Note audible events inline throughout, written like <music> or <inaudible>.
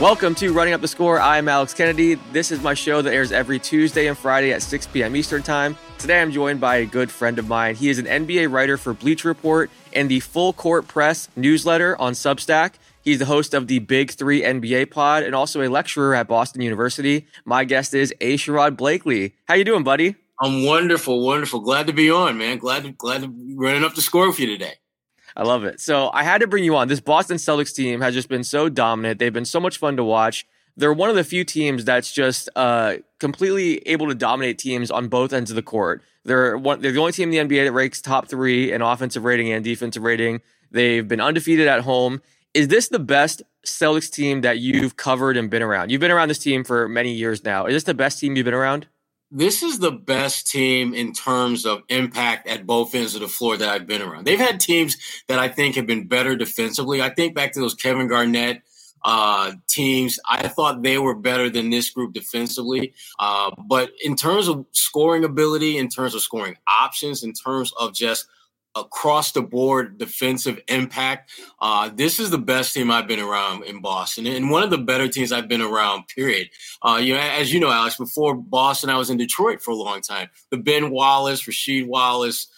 Welcome to Running Up the Score. I'm Alex Kennedy. This is my show that airs every Tuesday and Friday at 6 p.m. Eastern Time. Today I'm joined by a good friend of mine. He is an NBA writer for Bleacher Report and the Full Court Press newsletter on Substack. He's the host of the Big Three NBA pod and also a lecturer at Boston University. My guest is A. Sherrod Blakely. How you doing, buddy? I'm wonderful, wonderful. Glad to be on, man. Glad to glad to be running up the score with you today. I love it. So I had to bring you on. This Boston Celtics team has just been so dominant. They've been so much fun to watch. They're one of the few teams that's just uh, completely able to dominate teams on both ends of the court. They're one, they're the only team in the NBA that ranks top three in offensive rating and defensive rating. They've been undefeated at home. Is this the best Celtics team that you've covered and been around? You've been around this team for many years now. Is this the best team you've been around? This is the best team in terms of impact at both ends of the floor that I've been around. They've had teams that I think have been better defensively. I think back to those Kevin Garnett uh, teams. I thought they were better than this group defensively. Uh, but in terms of scoring ability, in terms of scoring options, in terms of just across the board defensive impact. Uh, this is the best team I've been around in Boston, and one of the better teams I've been around. Period. Uh, you know, as you know, Alex, before Boston, I was in Detroit for a long time. The Ben Wallace, Rasheed Wallace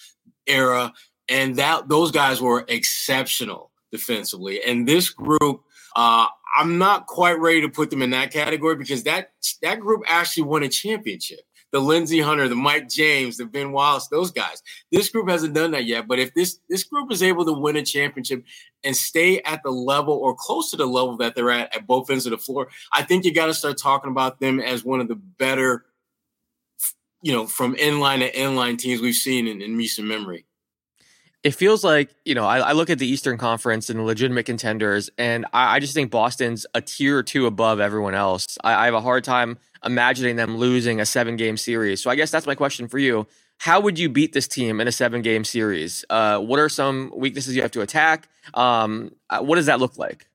era, and that those guys were exceptional defensively. And this group. Uh, I'm not quite ready to put them in that category because that that group actually won a championship the Lindsey Hunter, the Mike James, the Ben Wallace, those guys. This group hasn't done that yet. But if this this group is able to win a championship and stay at the level or close to the level that they're at at both ends of the floor, I think you got to start talking about them as one of the better, you know, from inline to inline teams we've seen in, in recent memory it feels like you know I, I, look at the Eastern Conference and the legitimate contenders, and I, I, just think Boston's a tier or two above everyone else. I, I have a hard time imagining them losing a seven game series. So I guess that's my question for you. How would you beat this team in a seven game series? Uh, what are some weaknesses you have to attack? Um, uh, what does that look like?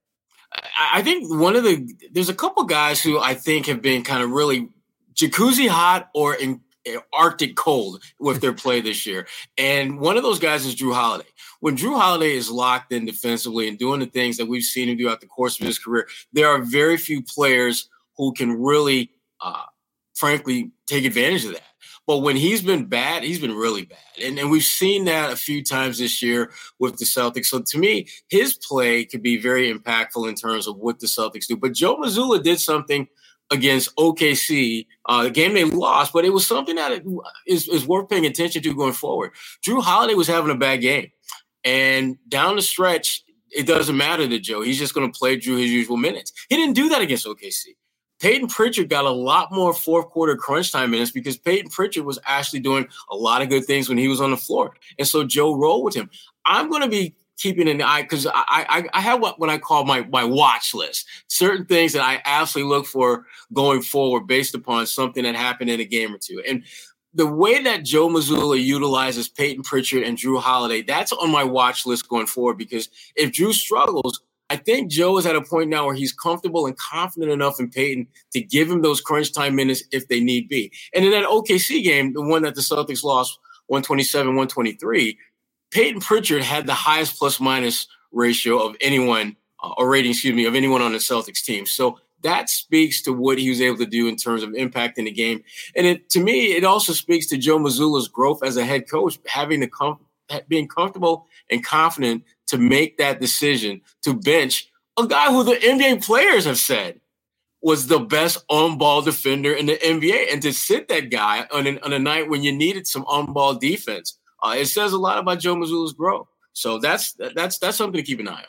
I think one of the there's a couple guys who I think have been kind of really jacuzzi hot or in Arctic cold with their <laughs> play this year. And one of those guys is Jrue Holiday. When Jrue Holiday is locked in defensively and doing the things that we've seen him do throughout the course of his career, there are very few players who can really, uh, frankly, take advantage of that. But when he's been bad, he's been really bad. And, and we've seen that a few times this year with the Celtics. So to me, his play could be very impactful in terms of what the Celtics do. But Joe Mazzulla did something – against OKC, uh, the game they lost, but it was something that is, is worth paying attention to going forward. Jrue Holiday was having a bad game, and down the stretch, it doesn't matter to Joe. He's just going to play Jrue his usual minutes. He didn't do that against OKC. Payton Pritchard got a lot more fourth quarter crunch time minutes because Payton Pritchard was actually doing a lot of good things when he was on the floor. And so Joe rolled with him. I'm going to be keeping an eye because I, I I have what what I call my my watch list. Certain things that I absolutely look for going forward based upon something that happened in a game or two. And the way that Joe Mazzulla utilizes Payton Pritchard and Jrue Holiday, that's on my watch list going forward because if Jrue struggles, I think Joe is at a point now where he's comfortable and confident enough in Payton to give him those crunch time minutes if they need be. And in that OKC game, the one that the Celtics lost 127, 123, Payton Pritchard had the highest plus minus ratio of anyone, uh, or rating, excuse me, of anyone on the Celtics team. So that speaks to what he was able to do in terms of impacting the game. And it, to me, it also speaks to Joe Mazzulla's growth as a head coach, having the com- being comfortable and confident to make that decision to bench a guy who the NBA players have said was the best on-ball defender in the NBA, and to sit that guy on, an, on a night when you needed some on-ball defense uh, it says a lot about Joe Mazzulla's growth. So that's that's that's something to keep an eye on.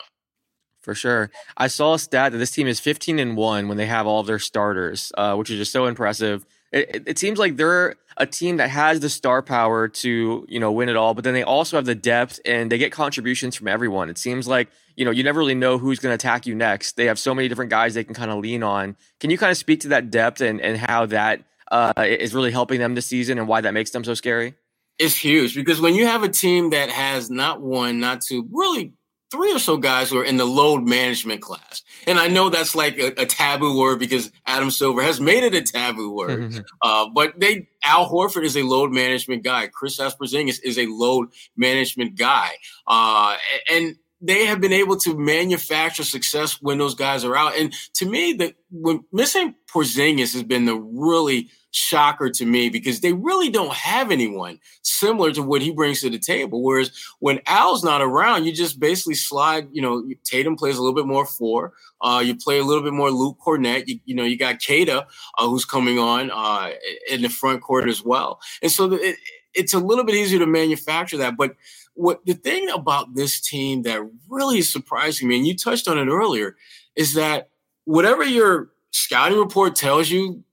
For sure, I saw a stat that this team is 15 and one when they have all of their starters, uh, which is just so impressive. It, it, seems like they're a team that has the star power to you know win it all, but then they also have the depth and they get contributions from everyone. It seems like you know you never really know who's going to attack you next. They have so many different guys they can kind of lean on. Can you kind of speak to that depth and and how that uh, is really helping them this season and why that makes them so scary? It's huge because when you have a team that has not one, not two, really three or so guys who are in the load management class. And I know that's like a, a taboo word because Adam Silver has made it a taboo word. Mm-hmm. Uh, but they Al Horford is a load management guy. Chris Porzingis is a load management guy. Uh, and they have been able to manufacture success when those guys are out. And to me, the when missing Porzingis has been the really shocker to me because they really don't have anyone similar to what he brings to the table. Whereas when Al's not around, you just basically slide, you know, Tatum plays a little bit more four. Uh, you play a little bit more Luke Kornet. You, you know, you got Queta, uh, who's coming on uh, in the front court as well. And so it, it's a little bit easier to manufacture that. But what the thing about this team that really is surprising me, and you touched on it earlier, is that whatever your scouting report tells you,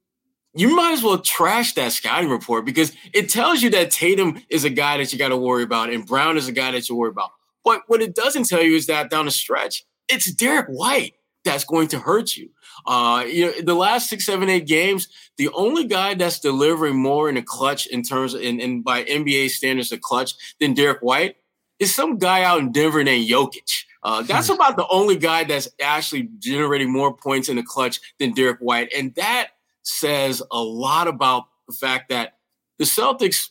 you might as well trash that scouting report because it tells you that Tatum is a guy that you got to worry about and Brown is a guy that you worry about. But what it doesn't tell you is that down the stretch, it's Derrick White that's going to hurt you. Uh, you know, the last six, seven, eight games, the only guy that's delivering more in a clutch in terms of, in, in by NBA standards, a clutch than Derrick White is some guy out in Denver named Jokic. Uh, that's hmm. about the only guy that's actually generating more points in the clutch than Derrick White, and that says a lot about the fact that the Celtics'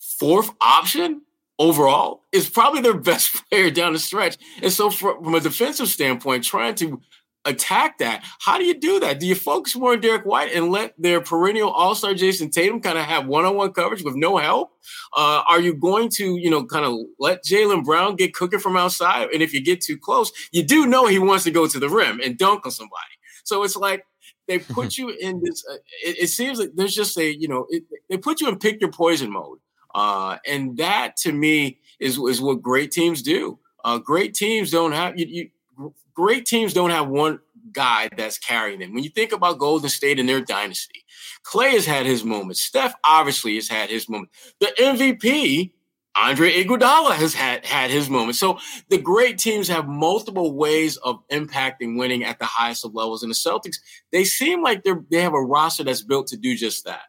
fourth option overall is probably their <laughs> best player down the stretch. And so, from a defensive standpoint, trying to attack that, how do you do that? Do you focus more on Derrick White and let their perennial All Star Jayson Tatum kind of have one on one coverage with no help? Uh, are you going to, you know, kind of let Jaylen Brown get cooking from outside? And if you get too close, you do know he wants to go to the rim and dunk on somebody. So it's like they <laughs> put you in this. Uh, it, it, seems like there's just a you know it, they put you in pick your poison mode, uh, and that to me is is what great teams do. Uh, great teams don't have you, you, great teams don't have one guy that's carrying them. When you think about Golden State and their dynasty, Clay has had his moments. Steph obviously has had his moment. The MVP Andre Iguodala has had had his moment. So the great teams have multiple ways of impacting winning at the highest of levels. And the Celtics, they seem like they're they have a roster that's built to do just that.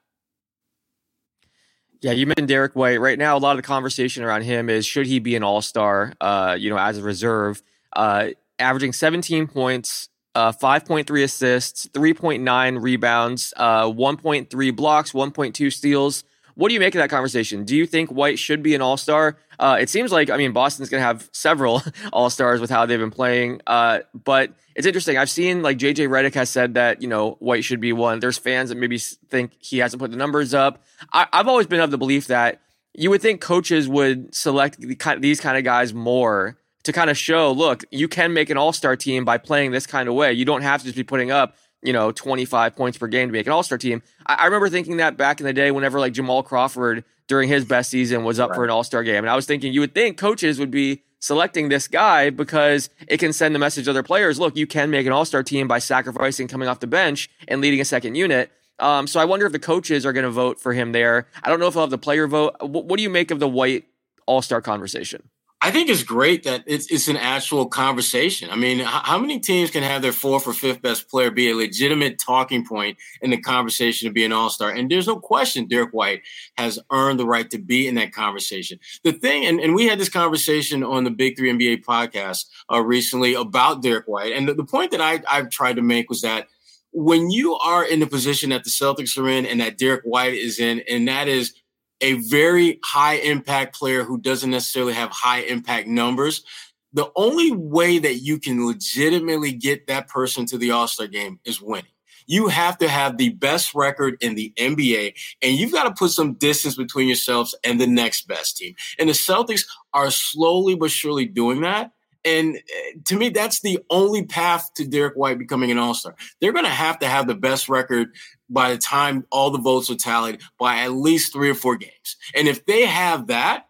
Yeah, you mentioned Derrick White. Right now, a lot of the conversation around him is should he be an All Star? Uh, you know, as a reserve, uh, averaging 17 points, uh, 5.3 assists, 3.9 rebounds, uh, 1.3 blocks, 1.2 steals. What do you make of that conversation? Do you think White should be an All Star? Uh, it seems like I mean Boston's going to have several <laughs> All Stars with how they've been playing, uh, but it's interesting. I've seen like JJ Redick has said that you know White should be one. There's fans that maybe think he hasn't put the numbers up. I, have always been of the belief that you would think coaches would select the, these kind of guys more to kind of show, look, you can make an All Star team by playing this kind of way. You don't have to just be putting up you know, 25 points per game to make an all star team. I, I, remember thinking that back in the day, whenever like Jamal Crawford during his best season was up right. for an all star game. And I was thinking, you would think coaches would be selecting this guy because it can send the message to other players look, you can make an all star team by sacrificing coming off the bench and leading a second unit. Um, so I wonder if the coaches are going to vote for him there. I don't know if he'll have the player vote. What, what do you make of the white all star conversation? I think it's great that it's, it's an actual conversation. I mean, how many teams can have their fourth or fifth best player be a legitimate talking point in the conversation to be an all star? And there's no question Derrick White has earned the right to be in that conversation. The thing, and, and we had this conversation on the Big Three NBA podcast uh, recently about Derrick White. And the, the point that I, I've tried to make was that when you are in the position that the Celtics are in and that Derrick White is in, and that is a very high impact player who doesn't necessarily have high impact numbers. The only way that you can legitimately get that person to the All Star game is winning. You have to have the best record in the NBA, and you've got to put some distance between yourselves and the next best team. And the Celtics are slowly but surely doing that. And eh, to me, that's the only path to Derrick White becoming an All Star. They're going to have to have the best record by the time all the votes are tallied by at least three or four games. And if they have that,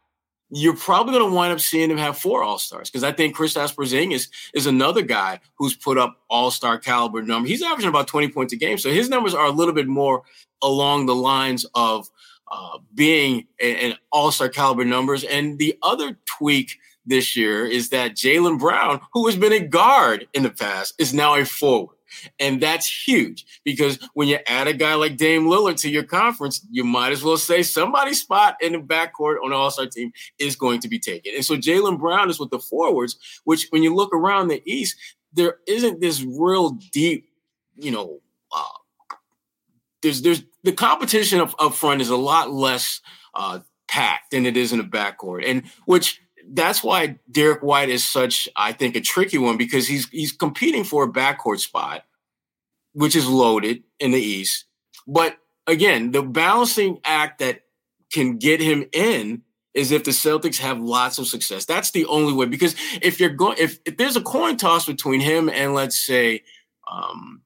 you're probably going to wind up seeing them have four All Stars because I think Kristaps Porzingis is another guy who's put up All Star caliber number. He's averaging about 20 points a game, so his numbers are a little bit more along the lines of uh, being an All Star caliber numbers. And the other tweak this year is that Jaylen Brown, who has been a guard in the past, is now a forward. And that's huge because when you add a guy like Dame Lillard to your conference, you might as well say somebody's spot in the backcourt on the All Star team is going to be taken. And so Jaylen Brown is with the forwards, which when you look around the East, there isn't this real deep, you know, uh, there's there's the competition up, up front is a lot less uh, packed than it is in the backcourt, and which that's why Derrick White is such, I think, a tricky one because he's he's competing for a backcourt spot, which is loaded in the East. But again, the balancing act that can get him in is if the Celtics have lots of success. That's the only way. Because if you're going, if, if there's a coin toss between him and let's say, um,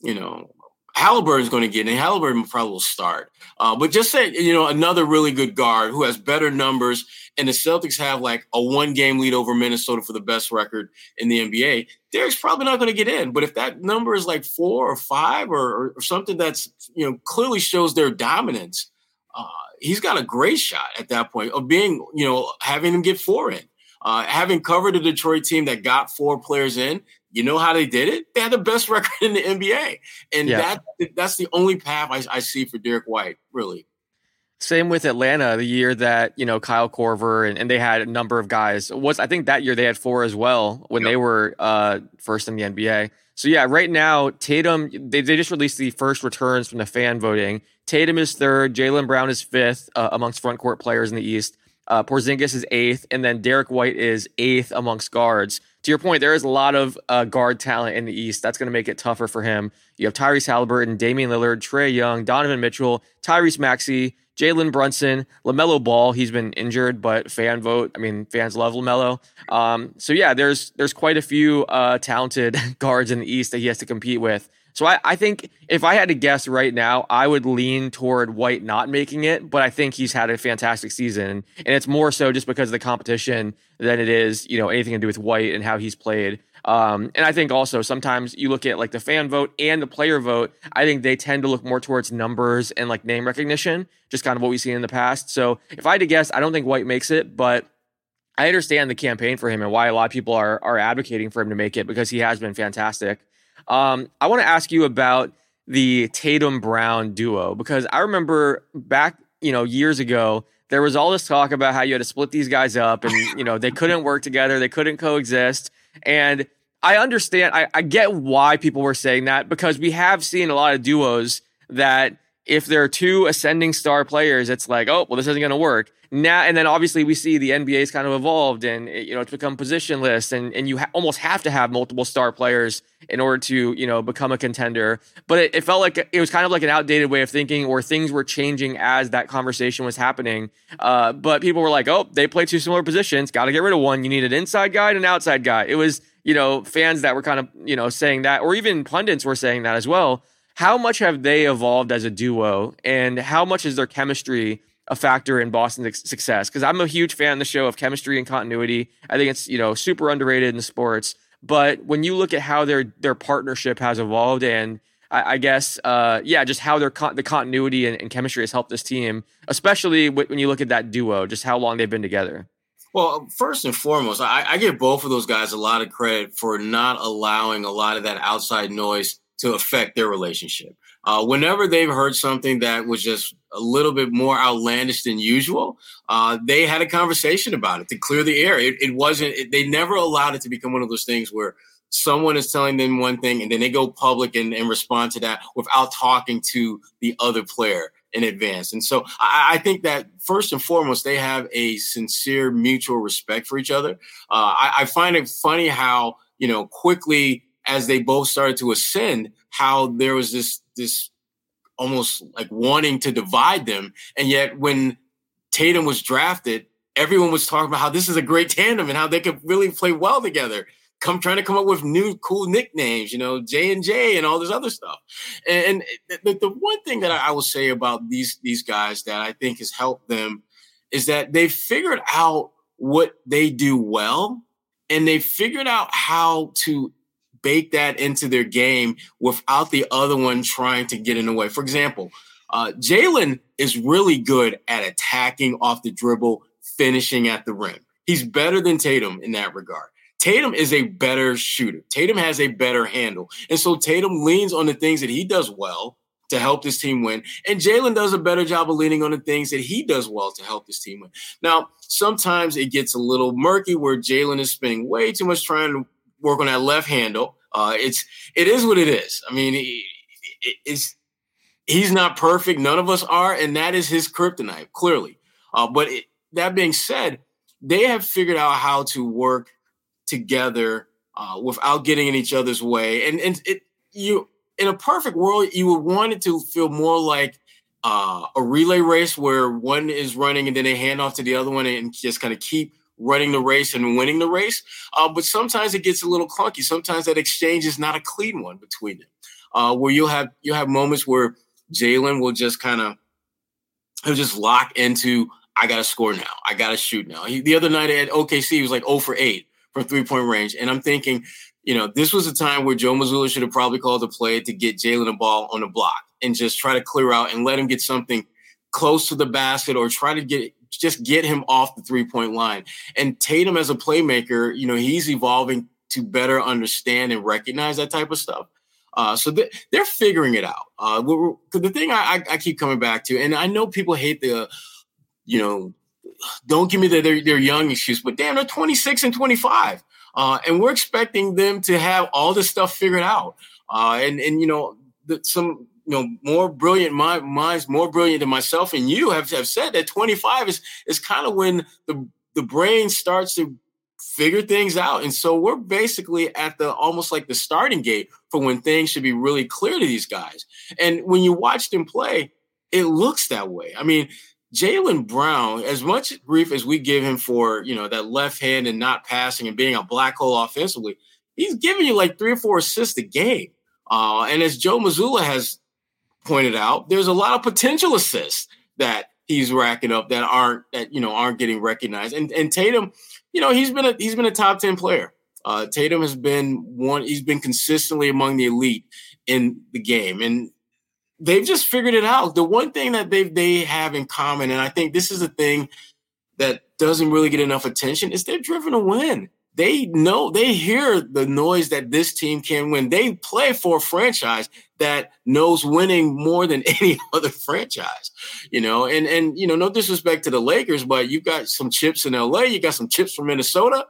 you know, Halliburton's going to get in. Halliburton probably will start. Uh, but just say, you know, another really good guard who has better numbers, and the Celtics have like a one game lead over Minnesota for the best record in the NBA. Derrick's probably not going to get in. But if that number is like four or five or, or something that's, you know, clearly shows their dominance, uh, he's got a great shot at that point of being, you know, having him get four in. Uh, having covered a Detroit team that got four players in, you know how they did it? They had the best <laughs> record in the NBA, and yeah. that that's the only path I, I, see for Derrick White, really. Same with Atlanta, the year that you know Kyle Korver and, and they had a number of guys. Was I think that year they had four as well when yep. they were uh, first in the NBA. So yeah, right now Tatum they, they just released the first returns from the fan voting. Tatum is third, Jaylen Brown is fifth uh, amongst front court players in the East. Uh, Porzingis is eighth, and then Derrick White is eighth amongst guards. To your point, there is a lot of uh, guard talent in the East. That's going to make it tougher for him. You have Tyrese Halliburton, Damian Lillard, Trae Young, Donovan Mitchell, Tyrese Maxey, Jalen Brunson, LaMelo Ball. He's been injured, but fan vote. I mean, fans love LaMelo. Um, so yeah, there's there's quite a few uh, talented <laughs> guards in the East that he has to compete with. So I, I think if I had to guess right now, I would lean toward White not making it, but I think he's had a fantastic season. And it's more so just because of the competition than it is, you know, anything to do with White and how he's played. Um, and I think also sometimes you look at like the fan vote and the player vote, I think they tend to look more towards numbers and like name recognition, just kind of what we've seen in the past. So if I had to guess, I don't think White makes it, but I understand the campaign for him and why a lot of people are are advocating for him to make it because he has been fantastic. Um, I want to ask you about the Tatum Brown duo because I remember back, you know, years ago, there was all this talk about how you had to split these guys up and, you know, they couldn't work together, they couldn't coexist. And I understand, I, I get why people were saying that because we have seen a lot of duos that if there are two ascending star players, it's like, oh, well, this isn't going to work now and then obviously we see the NBA's kind of evolved and you know it's become positionless and and you ha- almost have to have multiple star players in order to you know become a contender. But it, it, felt like it was kind of like an outdated way of thinking or things were changing as that conversation was happening. Uh, but people were like oh they play two similar positions. Got to get rid of one. You need an inside guy and an outside guy. It was you know fans that were kind of you know saying that or even pundits were saying that as well. How much have they evolved as a duo and how much is their chemistry a factor in Boston's success because I'm a huge fan of the show of chemistry and continuity. I think it's you know super underrated in sports. But when you look at how their their partnership has evolved, and I, I guess uh, yeah, just how their con- the continuity and, and, chemistry has helped this team, especially when you look at that duo, just how long they've been together. Well, first and foremost, I, I give both of those guys a lot of credit for not allowing a lot of that outside noise to affect their relationship. Uh, whenever they've heard something that was just a little bit more outlandish than usual, uh, they had a conversation about it to clear the air. It, it wasn't, it, they never allowed it to become one of those things where someone is telling them one thing and then they go public and, and respond to that without talking to the other player in advance. And so I, I, think that first and foremost, they have a sincere mutual respect for each other. Uh, I, I find it funny how, you know, quickly as they both started to ascend, how there was this this almost like wanting to divide them, and yet when Tatum was drafted, everyone was talking about how this is a great tandem and how they could really play well together. Come trying to come up with new cool nicknames, you know, J and J and all this other stuff. And, the, the, one thing that I will say about these these guys that I think has helped them is that they figured out what they do well, and they figured out how to bake that into their game without the other one trying to get in the way. For example, uh, Jaylen is really good at attacking off the dribble, finishing at the rim. He's better than Tatum in that regard. Tatum is a better shooter. Tatum has a better handle. And so Tatum leans on the things that he does well to help this team win. And Jaylen does a better job of leaning on the things that he does well to help this team win. Now, sometimes it gets a little murky where Jaylen is spending way too much trying to work on that left handle. Uh, it's it is what it is. I mean, it, it's he's not perfect. None of us are, and that is his kryptonite, clearly. Uh, but it, that being said, they have figured out how to work together uh, without getting in each other's way. And and it you in a perfect world, you would want it to feel more like uh, a relay race where one is running and then they hand off to the other one and just kind of keep running the race and winning the race. Uh, but sometimes it gets a little clunky. Sometimes that exchange is not a clean one between them, uh, where you'll have you'll have moments where Jaylen will just kind of he'll just lock into I got to score now. I got to shoot now. He, the other night at OKC, he was like 0 for 8 from three point range. And I'm thinking, you know, this was a time where Joe Mazzulla should have probably called a play to get Jaylen a ball on the block and just try to clear out and let him get something close to the basket or try to get just get him off the three point line. And Tatum as a playmaker, you know, he's evolving to better understand and recognize that type of stuff. Uh, so they, are figuring it out. Uh, the thing I, I, keep coming back to, and I know people hate the, you know, don't give me the they're, they're young excuse, but damn, they're 26 and 25. Uh, and we're expecting them to have all this stuff figured out. Uh, and, and, you know, the, some, you know, more brilliant mind, minds, more brilliant than myself and you have, have said that 25 is, is kind of when the, the brain starts to figure things out. And so we're basically at the almost like the starting gate for when things should be really clear to these guys. And when you watch them play, it looks that way. I mean, Jaylen Brown, as much grief as we give him for, you know, that left hand and not passing and being a black hole offensively, he's giving you like three or four assists a game. Uh, and as Joe Mazzulla has pointed out, there's a lot of potential assists that he's racking up that aren't that you know aren't getting recognized. And and Tatum, you know, he's been a he's been a top ten player. Uh, Tatum has been one. He's been consistently among the elite in the game, and they've just figured it out. The one thing that they they have in common, and I think this is a thing that doesn't really get enough attention, is they're driven to win. They know they hear the noise that this team can win. They play for a franchise that knows winning more than <laughs> any other franchise, you know. And and you know, no disrespect to the Lakers, but you've got some chips in LA, you got some chips from Minnesota.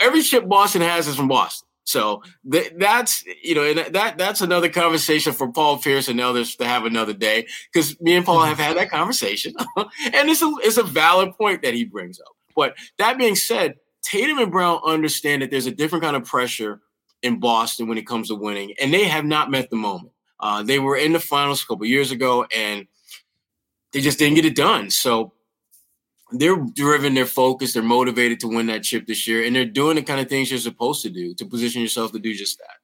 Every chip Boston has is from Boston. So th- that's you know and that that's another conversation for Paul Pierce and others to have another day because me and Paul have had that conversation, <laughs> and it's a it's a valid point that he brings up. But that being said, Tatum and Brown understand that there's a different kind of pressure in Boston when it comes to winning, and they have not met the moment. Uh, they were in the finals a couple years ago, and they just didn't get it done. So they're driven, they're focused, they're motivated to win that chip this year, and they're doing the kind of things you're supposed to do to position yourself to do just that.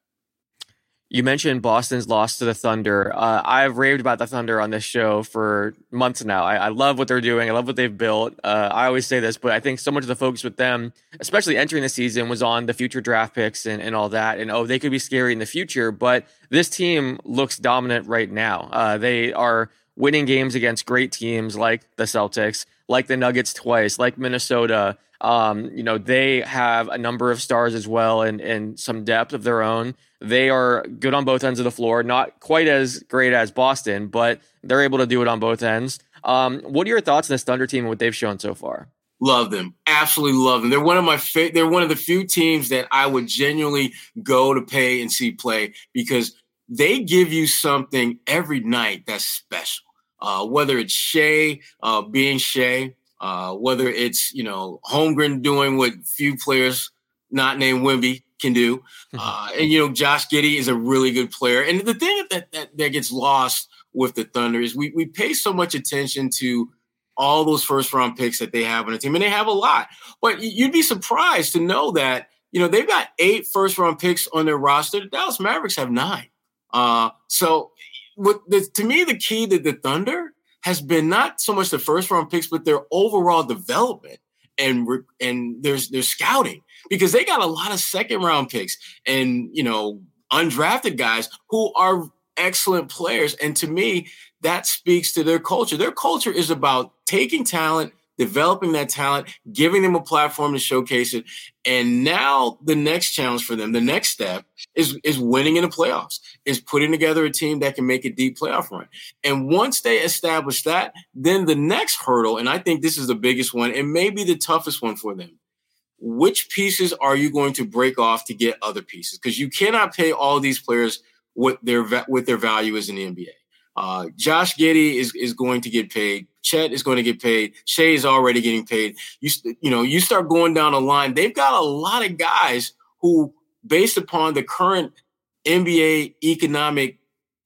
You mentioned Boston's loss to the Thunder. Uh, I've raved about the Thunder on this show for months now. I, I love what they're doing. I love what they've built. Uh, I always say this, but I think so much of the focus with them, especially entering the season, was on the future draft picks and, and all that. And oh, they could be scary in the future, but this team looks dominant right now. Uh, they are winning games against great teams like the Celtics, like the Nuggets twice, like Minnesota. Um, you know, they have a number of stars as well and, and some depth of their own. They are good on both ends of the floor, not quite as great as Boston, but they're able to do it on both ends. Um, what are your thoughts on this Thunder team and what they've shown so far? Love them, absolutely love them. They're one of my fa- they're one of the few teams that I would genuinely go to pay and see play because they give you something every night that's special uh, whether it's Shai uh, being Shai, uh, whether it's you know Holmgren doing what few players not named Wemby can do, mm-hmm. uh, and you know Josh Giddey is a really good player. And the thing that, that that gets lost with the Thunder is we we pay so much attention to all those first round picks that they have on the team, and they have a lot. But you'd be surprised to know that you know they've got eight first round picks on their roster. The Dallas Mavericks have nine. Uh, so what the, to me the key to the Thunder has been not so much the first round picks, but their overall development and and there's there's scouting because they got a lot of second round picks and you know undrafted guys who are excellent players. And to me, that speaks to their culture. Their culture is about taking talent developing that talent, giving them a platform to showcase it. And now the next challenge for them, the next step is, is winning in the playoffs, is putting together a team that can make a deep playoff run. And once they establish that, then the next hurdle, and I think this is the biggest one, and maybe the toughest one for them. Which pieces are you going to break off to get other pieces? Because you cannot pay all these players what their what their value is in the NBA. Uh, Josh Giddey is is going to get paid Chet is going to get paid. Shai is already getting paid. You you know you start going down the line. They've got a lot of guys who, based upon the current NBA economic,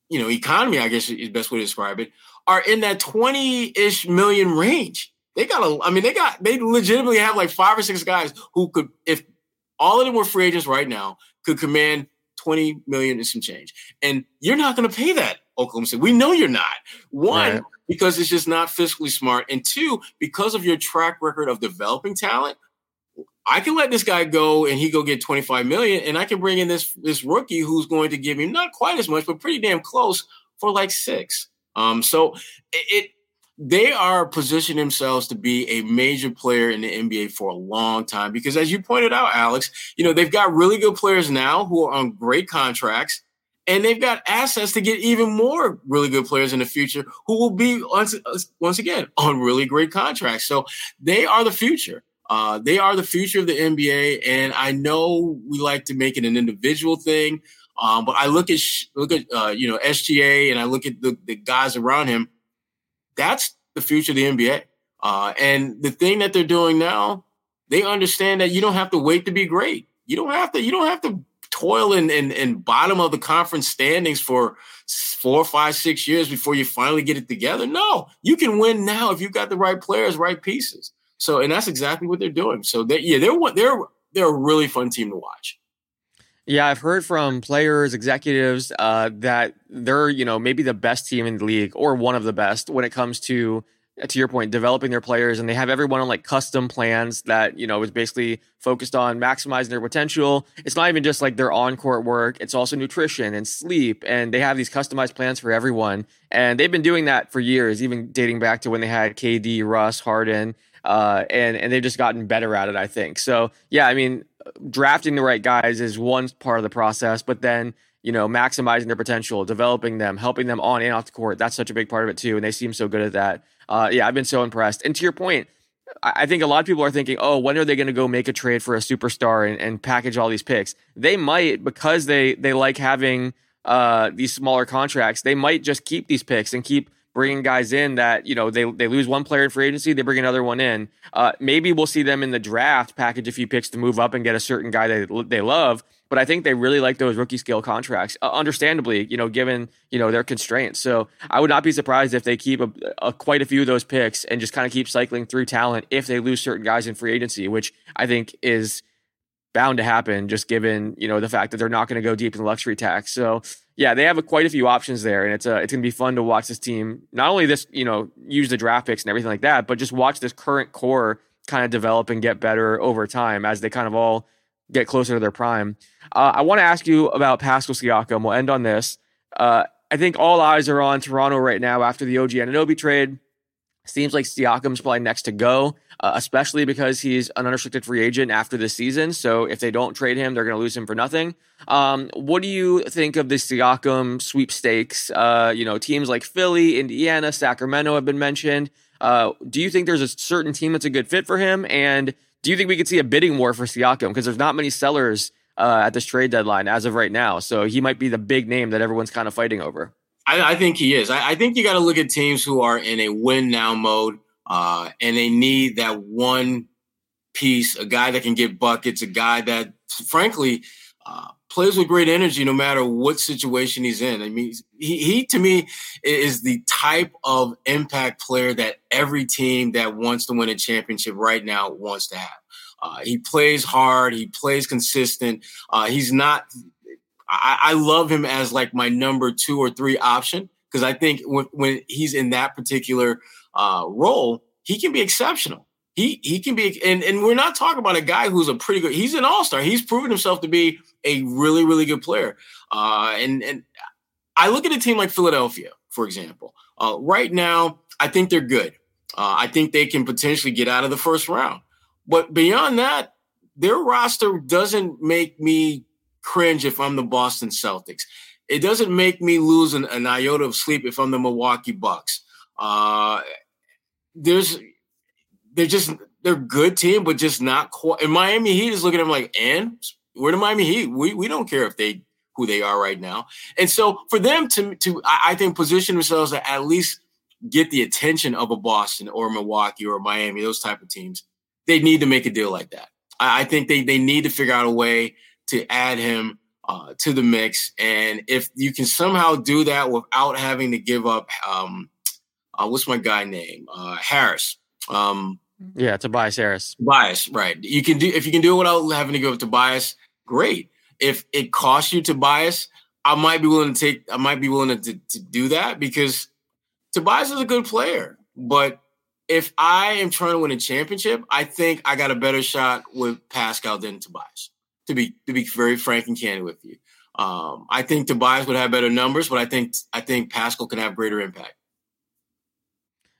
you know, economy, I guess is best way to describe it, are in that twenty ish million range. They got a, I mean, they got they legitimately have like five or six guys who could, if all of them were free agents right now, could command 20 million and some change. And you're not going to pay that, Oklahoma City. We know you're not. One, right. because it's just not fiscally smart. And two, because of your track record of developing talent, I can let this guy go and he go get 25 million, and I can bring in this this rookie who's going to give me not quite as much, but pretty damn close for like six. Um, so it, it they are positioning themselves to be a major player in the NBA for a long time because, as you pointed out, Alex, you know they've got really good players now who are on great contracts, and they've got assets to get even more really good players in the future who will be once once again on really great contracts. So they are the future. Uh, they are the future of the NBA, and I know we like to make it an individual thing, um, but I look at look at uh, you know SGA, and I look at the, the guys around him that's the future of the NBA. Uh, and the thing that they're doing now, they understand that you don't have to wait to be great. You don't have to. You don't have to toil in, in, in bottom of the conference standings for four, five, six years before you finally get it together. No, you can win now if you've got the right players, right pieces. So, and that's exactly what they're doing. So, they, yeah, they're they're they're a really fun team to watch. Yeah, I've heard from players, executives uh, that they're you know maybe the best team in the league or one of the best when it comes to to your point developing their players and they have everyone on like custom plans that you know is basically focused on maximizing their potential. It's not even just like their on-court work it's also nutrition and sleep and they have these customized plans for everyone and they've been doing that for years even dating back to when they had KD Russ Harden uh, and and they've just gotten better at it I think so yeah I mean drafting the right guys is one part of the process, but then you know maximizing their potential, developing them, helping them on and off the court. That's such a big part of it too, and they seem so good at that. Uh, yeah, I've been so impressed. And to your point, I think a lot of people are thinking, oh, when are they going to go make a trade for a superstar and, and, package all these picks? They might because they they like having uh, these smaller contracts. They might just keep these picks and keep bringing guys in that you know they they lose one player in free agency, they bring another one in. Uh, maybe we'll see them in the draft package a few picks to move up and get a certain guy they they love. But I think they really like those rookie scale contracts, uh, understandably, you know, given you know their constraints. So I would not be surprised if they keep a, a, quite a few of those picks and just kind of keep cycling through talent if they lose certain guys in free agency, which I think is bound to happen, just given you know the fact that they're not going to go deep in the luxury tax. So yeah, they have a, quite a few options there, and it's uh, it's to be fun to watch this team. Not only this, you know, use the draft picks and everything like that, but just watch this current core kind of develop and get better over time as they kind of all get closer to their prime. Uh, I want to ask you about Pascal Siakam. We'll end on this. Uh, I think all eyes are on Toronto right now after the OG Anunoby trade. Seems like Siakam's probably next to go uh, especially because he's an unrestricted free agent after this season. So if they don't trade him, they're going to lose him for nothing. Um, what do you think of the Siakam sweepstakes? Uh, you know, teams like Philly, Indiana, Sacramento have been mentioned. Uh, do you think there's a certain team that's a good fit for him? And do you think we could see a bidding war for Siakam? Because there's not many sellers uh, at this trade deadline as of right now. So he might be the big name that everyone's kind of fighting over. I, I think he is. I, I think you got to look at teams who are in a win now mode. Uh, and they need that one piece, a guy that can get buckets, a guy that, frankly, uh, plays with great energy no matter what situation he's in. I mean, he, he to me is the type of impact player that every team that wants to win a championship right now wants to have. Uh, he plays hard. He plays consistent. Uh, he's not. I, I, love him as like my number two or three option because I think when, when he's in that particular uh, role, he can be exceptional. He he can be, and and we're not talking about a guy who's a pretty good. He's an all star. He's proven himself to be a really really good player. Uh, and and I look at a team like Philadelphia, for example. Uh, right now, I think they're good. Uh, I think they can potentially get out of the first round. But beyond that, their roster doesn't make me cringe if I'm the Boston Celtics. It doesn't make me lose an, an iota of sleep if I'm the Milwaukee Bucks. Uh, there's they're just they're good team, but just not quite. And Miami Heat is looking at them like, and we're the Miami Heat. We we don't care if they who they are right now. And so for them to to I think position themselves to at least get the attention of a Boston or Milwaukee or Miami, those type of teams, they need to make a deal like that. I, I think they they need to figure out a way to add him uh, to the mix, and if you can somehow do that without having to give up, um, uh, what's my guy name, uh, Harris. Um, yeah, Tobias Harris. Tobias, right? You can do if you can do it without having to give up Tobias. Great. If it costs you Tobias, I might be willing to take. I might be willing to, to do that because Tobias is a good player. But if I am trying to win a championship, I think I got a better shot with Pascal than Tobias. To be to be very frank and candid with you, um, I think Tobias would have better numbers, but I think I think Pascal can have greater impact.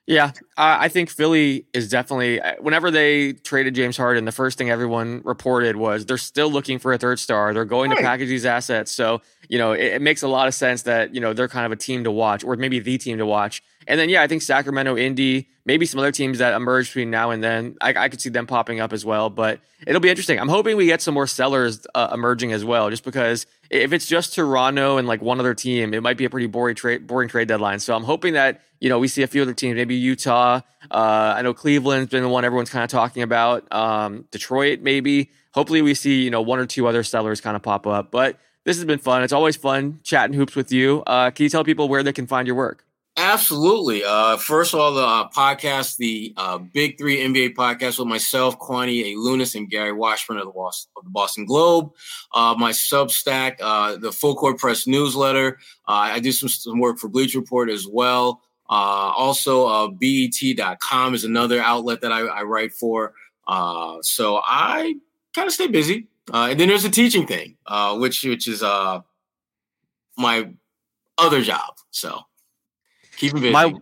Yeah, I think Philly is definitely. Uh, whenever they traded James Harden, the first thing everyone reported was they're still looking for a third star. They're going right. to package these assets. So you know, it, it, makes a lot of sense that you know they're kind of a team to watch, or maybe the team to watch. And then yeah, I think Sacramento, Indy, maybe some other teams that emerge between now and then. I, I could see them popping up as well. But it'll be interesting. I'm hoping we get some more sellers uh, emerging as well, just because if it's just Toronto and like one other team, it might be a pretty boring trade boring trade deadline. So I'm hoping that you know we see a few other teams, maybe Utah. Uh, I know Cleveland's been the one everyone's kind of talking about. Um, Detroit, maybe. Hopefully, we see you know one or two other sellers kind of pop up. But this has been fun. It's always fun chatting hoops with you. Uh, can you tell people where they can find your work? Absolutely. Uh, first of all, the uh, podcast, the uh, Big Three NBA podcast with myself, Kwani A. Lunis, and Gary Washburn of the Boston, of the Boston Globe. Uh, my Substack, uh, the Full Court Press newsletter. Uh, I do some, some work for Bleach Report as well. Uh, also, uh, BET.com is another outlet that I, I write for. Uh, so I kind of stay busy. and then there's the teaching thing, which which is my other job. So Keep him busy. My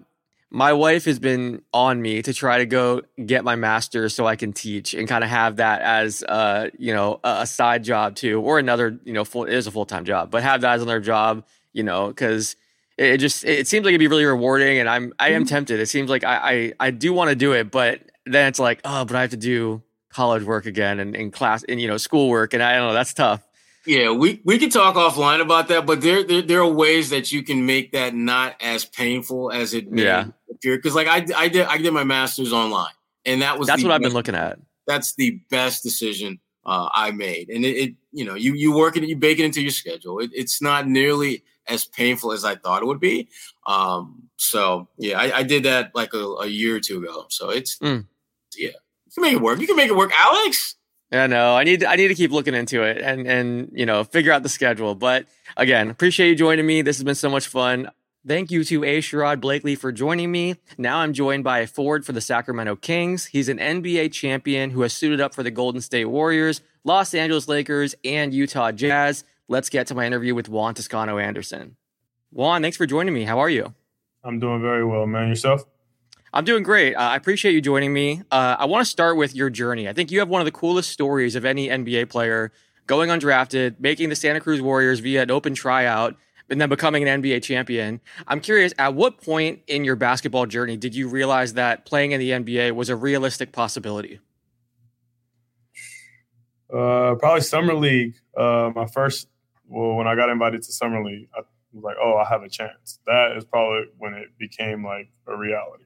my wife has been on me to try to go get my master's so I can teach and kind of have that as uh you know a, side job too or another you know full it is a full time job but have that as another job you know because it, just it seems like it'd be really rewarding and I'm I am mm-hmm. tempted it seems like I I, I do want to do it but then it's like oh but I have to do college work again and in class and you know schoolwork and I don't know that's tough yeah, we, we can talk offline about that, but there, there there are ways that you can make that not as painful as it may yeah. appear. Because like I, I did I did my master's online, and that was that's what best, I've been looking at. That's the best decision uh, I made, and it, it, you know you you work it you bake it into your schedule. It, it's not nearly as painful as I thought it would be. Um, so yeah, I, I did that like a, a, year or two ago. So it's mm. yeah, you can make it work. You can make it work, Alex. Yeah, no, I need I need to keep looking into it and and you know figure out the schedule. But again, appreciate you joining me. This has been so much fun. Thank you to A. Sherrod Blakely for joining me. Now I'm joined by a forward for the Sacramento Kings. He's an NBA champion who has suited up for the Golden State Warriors, Los Angeles Lakers, and Utah Jazz. Let's get to my interview with Juan Toscano Anderson. Juan, thanks for joining me. How are you? I'm doing very well, man. Yourself? I'm doing great. Uh, I appreciate you joining me. Uh, I want to start with your journey. I think you have one of the coolest stories of any NBA player going undrafted, making the Santa Cruz Warriors via an open tryout, and then becoming an NBA champion. I'm curious, at what point in your basketball journey did you realize that playing in the NBA was a realistic possibility? Uh, probably summer league. Uh, my first, well, when I got invited to summer league, I was like, "Oh, I have a chance." That is probably when it became like a reality.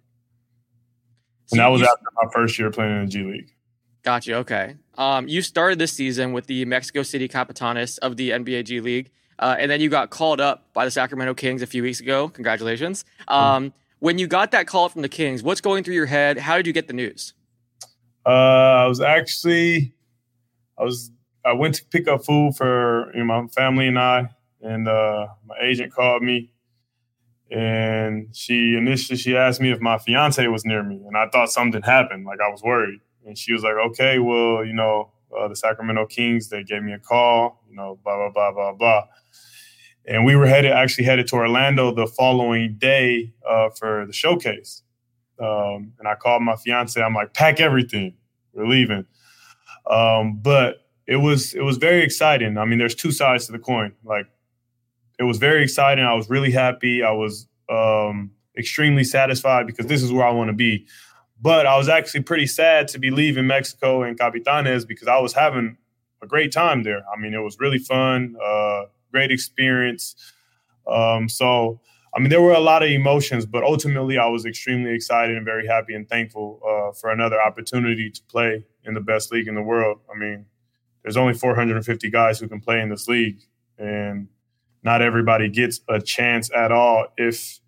And that was after my first year playing in the G League. Gotcha. Okay. Um, you started this season with the Mexico City Capitanes of the NBA G League, uh, and then you got called up by the Sacramento Kings a few weeks ago. Congratulations. Um, when you got that call from the Kings, what's going through your head? How did you get the news? Uh, I was actually, I was, I went to pick up food for you know, my family and I, and uh, my agent called me and she initially she asked me if my fiance was near me and i thought something happened like i was worried and she was like okay well you know uh, the sacramento kings they gave me a call you know blah blah blah blah blah. And we were headed actually headed to orlando the following day uh, for the showcase. Um, and i called my fiance i'm like pack everything we're leaving. Um, but it was it was very exciting i mean there's two sides to the coin like it was very exciting. I was really happy. I was um, extremely satisfied because this is where I want to be. But I was actually pretty sad to be leaving Mexico and Capitanes because I was having a great time there. I mean, it was really fun, uh, great experience. Um, so I mean, there were a lot of emotions, but ultimately, I was extremely excited and very happy and thankful uh, for another opportunity to play in the best league in the world. I mean, there's only 450 guys who can play in this league, and not everybody gets a chance at all, if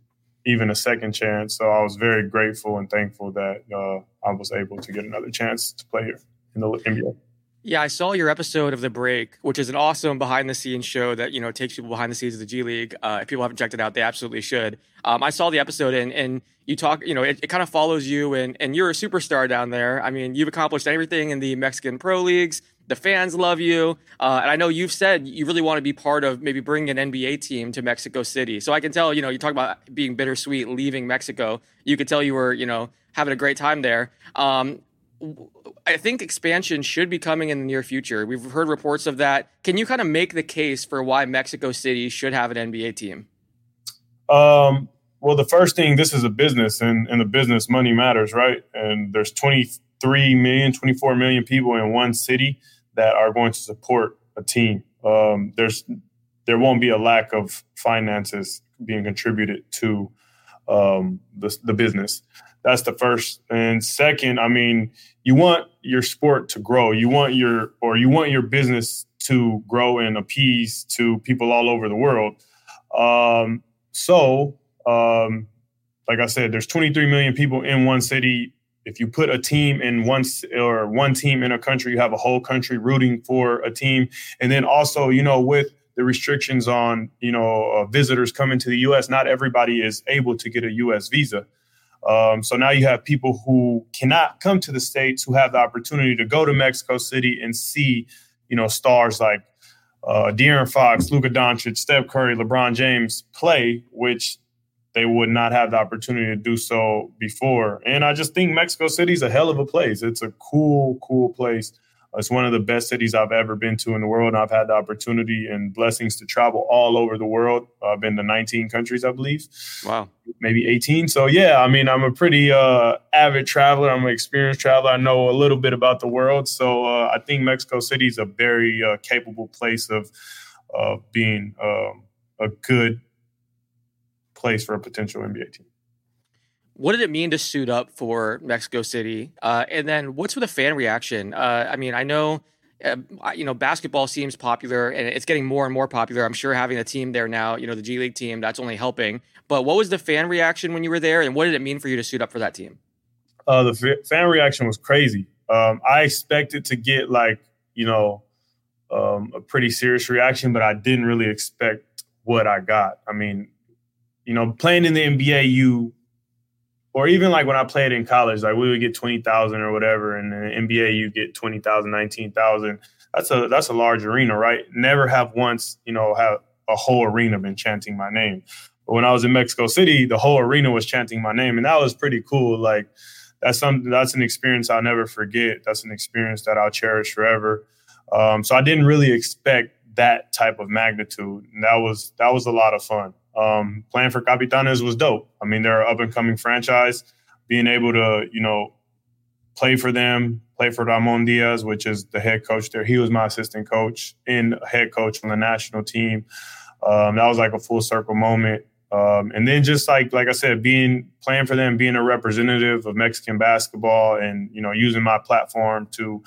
even a second chance. So I was very grateful and thankful that uh, I was able to get another chance to play here in the NBA. Yeah, I saw your episode of The Break, which is an awesome behind the scenes show that, you know, takes people behind the scenes of the G League. Uh, if people haven't checked it out, they absolutely should. Um, I saw the episode and, and you talk, you know, it, it kind of follows you and, and you're a superstar down there. I mean, you've accomplished everything in the Mexican pro leagues. The fans love you. Uh, and I know you've said you really want to be part of maybe bringing an NBA team to Mexico City. So I can tell, you know, you talk about being bittersweet leaving Mexico. You could tell you were, you know, having a great time there. Um, I think expansion should be coming in the near future. We've heard reports of that. Can you kind of make the case for why Mexico City should have an NBA team? Um, well, the first thing, this is a business, and in the business, money matters, right? And there's 23 million, 24 million people in one city that are going to support a team. Um, there's there won't be a lack of finances being contributed to um, the, the business. That's the first. And second, I mean, you want your sport to grow. You want your or you want your business to grow and appease to people all over the world. Um, so, um, like I said, there's 23 million people in one city. If you put a team in one or one team in a country, you have a whole country rooting for a team. And then also, you know, with the restrictions on you know uh, visitors coming to the U.S., not everybody is able to get a U.S. visa. Um, so now you have people who cannot come to the states who have the opportunity to go to Mexico City and see, you know, stars like uh, De'Aaron Fox, Luka Doncic, Steph Curry, LeBron James play, which they would not have the opportunity to do so before. And I just think Mexico City is a hell of a place. It's a cool, cool place. It's one of the best cities I've ever been to in the world. And I've had the opportunity and blessings to travel all over the world. I've been to 19 countries, I believe. Wow. Maybe 18. So, yeah, I mean, I'm a pretty uh, avid traveler. I'm an experienced traveler. I know a little bit about the world. So, uh, I think Mexico City is a very uh, capable place of uh, being um, a good place for a potential NBA team what did it mean to suit up for Mexico City? Uh, and then what's with the fan reaction? Uh, I mean, I know, uh, you know, basketball seems popular and it's getting more and more popular. I'm sure having a team there now, you know, the G League team, that's only helping. But what was the fan reaction when you were there, and what did it mean for you to suit up for that team? Uh, the f- fan reaction was crazy. Um, I expected to get like, you know, um, a pretty serious reaction, but I didn't really expect what I got. I mean, you know, playing in the NBA, you or even like when I played in college, like we would get twenty thousand or whatever, and in the NBA you get 20,000, 19,000. That's a that's a large arena, right? Never have once, you know, have a whole arena been chanting my name. But when I was in Mexico City, the whole arena was chanting my name, and that was pretty cool. Like that's something that's an experience I'll never forget. That's an experience that I'll cherish forever. Um, so I didn't really expect that type of magnitude, and that was that was a lot of fun um, playing for Capitanes was dope. I mean, they're an up and coming franchise. Being able to, you know, play for them, play for Ramon Diaz, which is the head coach there. He was my assistant coach and head coach on the national team. Um, that was like a full circle moment. Um, and then just like like I said, being playing for them, being a representative of Mexican basketball, and you know using my platform to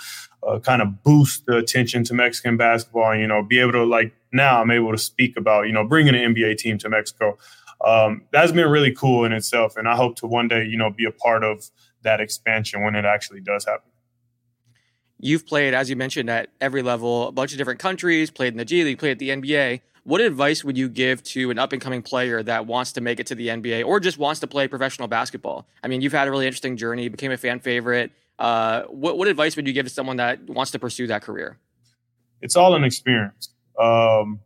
uh, kind of boost the attention to Mexican basketball, and you know be able to like now I'm able to speak about you know bringing an NBA team to Mexico. Um, that's been really cool in itself, and I hope to one day you know be a part of that expansion when it actually does happen. You've played, as you mentioned, at every level, a bunch of different countries. Played in the G League, played at the NBA what advice would you give to an up and coming player that wants to make it to the NBA or just wants to play professional basketball? I mean, you've had a really interesting journey, became a fan favorite. Uh, what, what advice would you give to someone that wants to pursue that career? It's all an experience. Um,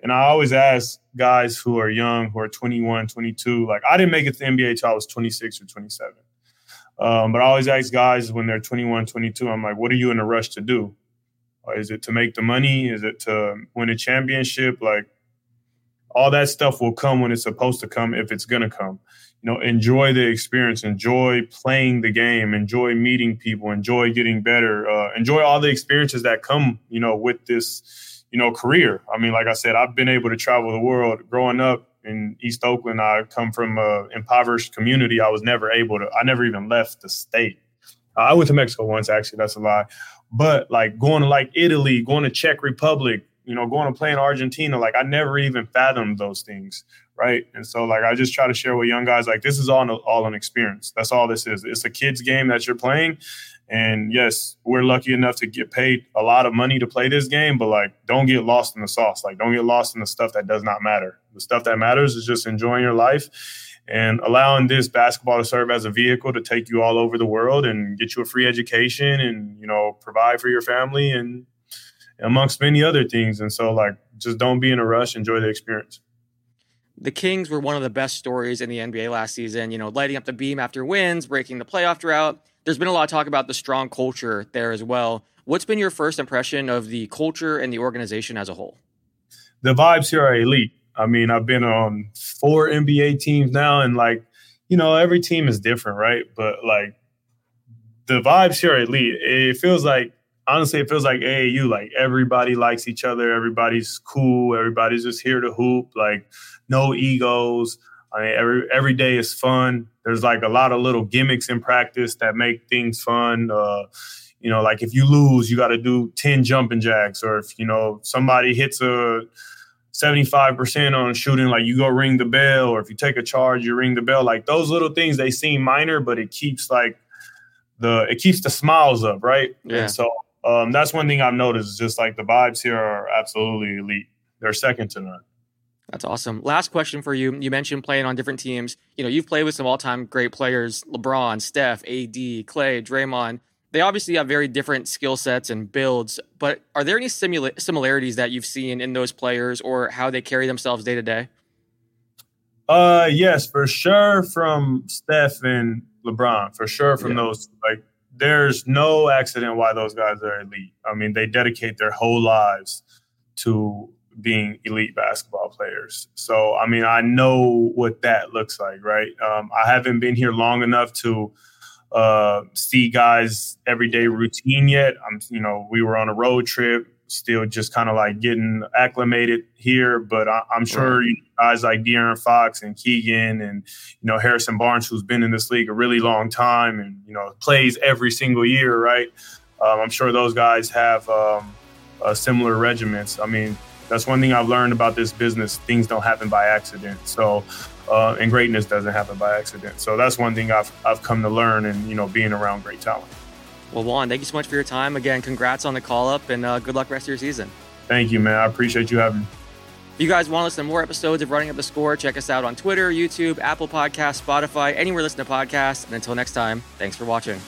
and I always ask guys who are young, who are 21, 22, like I didn't make it to NBA until I was 26 or 27. Um, but I always ask guys when they're 21, 22, I'm like, what are you in a rush to do? Is it to make the money? Is it to win a championship? Like all that stuff will come when it's supposed to come if it's gonna come. You know, enjoy the experience, enjoy playing the game, enjoy meeting people, enjoy getting better, uh, enjoy all the experiences that come, you know, with this, you know, career. I mean, like I said, I've been able to travel the world growing up in East Oakland. I come from a impoverished community. I was never able to. I never even left the state. I went to Mexico once. Actually, that's a lie. But like going to like Italy, going to Czech Republic, you know, going to play in Argentina, like I never even fathomed those things, right? And so like I just try to share with young guys like this is all all an experience. That's all this is. It's a kids game that you're playing. And yes, we're lucky enough to get paid a lot of money to play this game, but like don't get lost in the sauce. Like don't get lost in the stuff that does not matter. The stuff that matters is just enjoying your life and allowing this basketball to serve as a vehicle to take you all over the world and get you a free education and you know provide for your family and amongst many other things. And so, like, just don't be in a rush. Enjoy the experience. The Kings were one of the best stories in the NBA last season. You know, lighting up the beam after wins, breaking the playoff drought. There's been a lot of talk about the strong culture there as well. What's been your first impression of the culture and the organization as a whole? The vibes here are elite. I mean, I've been on four NBA teams now, and like, you know, every team is different, right? But like, the vibes here are elite. It feels like honestly, it feels like AAU. Like everybody likes each other. Everybody's cool. Everybody's just here to hoop. Like no egos. I mean, every every day is fun. There's like a lot of little gimmicks in practice that make things fun. Uh, you know, like if you lose, you got to do ten jumping jacks, or if you know somebody hits a 75% on shooting, like you go ring the bell, or if you take a charge, you ring the bell. Like those little things, they seem minor, but it keeps like the it keeps the smiles up, right? Yeah. And so um, that's one thing I've noticed. Just like the vibes here are absolutely elite. They're second to none. That's awesome. Last question for you. You mentioned playing on different teams. You know, you've played with some all-time great players: LeBron, Steph, AD, Clay, Draymond. They obviously have very different skill sets and builds. But are there any simula- similarities that you've seen in those players or how they carry themselves day to day? Uh, yes, for sure. From Steph and LeBron, for sure. From yeah. those like there's no accident why those guys are elite. I mean, they dedicate their whole lives to being elite basketball players. So, I mean, I know what that looks like, right? Um, I haven't been here long enough to uh, see guys everyday routine yet. I'm, you know, we were on a road trip still just kind of like getting acclimated here. But I, am sure right. guys like De'Aaron Fox and Keegan and you know Harrison Barnes, who's been in this league a really long time and you know plays every single year, right? Um, I'm sure those guys have um, uh, similar regiments. I mean, that's one thing I've learned about this business. Things don't happen by accident. So. Uh, and greatness doesn't happen by accident. So that's one thing I've, I've come to learn and, you know, being around great talent. Well, Juan, thank you so much for your time. Again, congrats on the call up and uh, good luck rest of your season. Thank you, man. I appreciate you having me. If you guys want to listen to more episodes of Running Up the Score, check us out on Twitter, YouTube, Apple Podcasts, Spotify, anywhere listen to podcasts. And until next time, thanks for watching.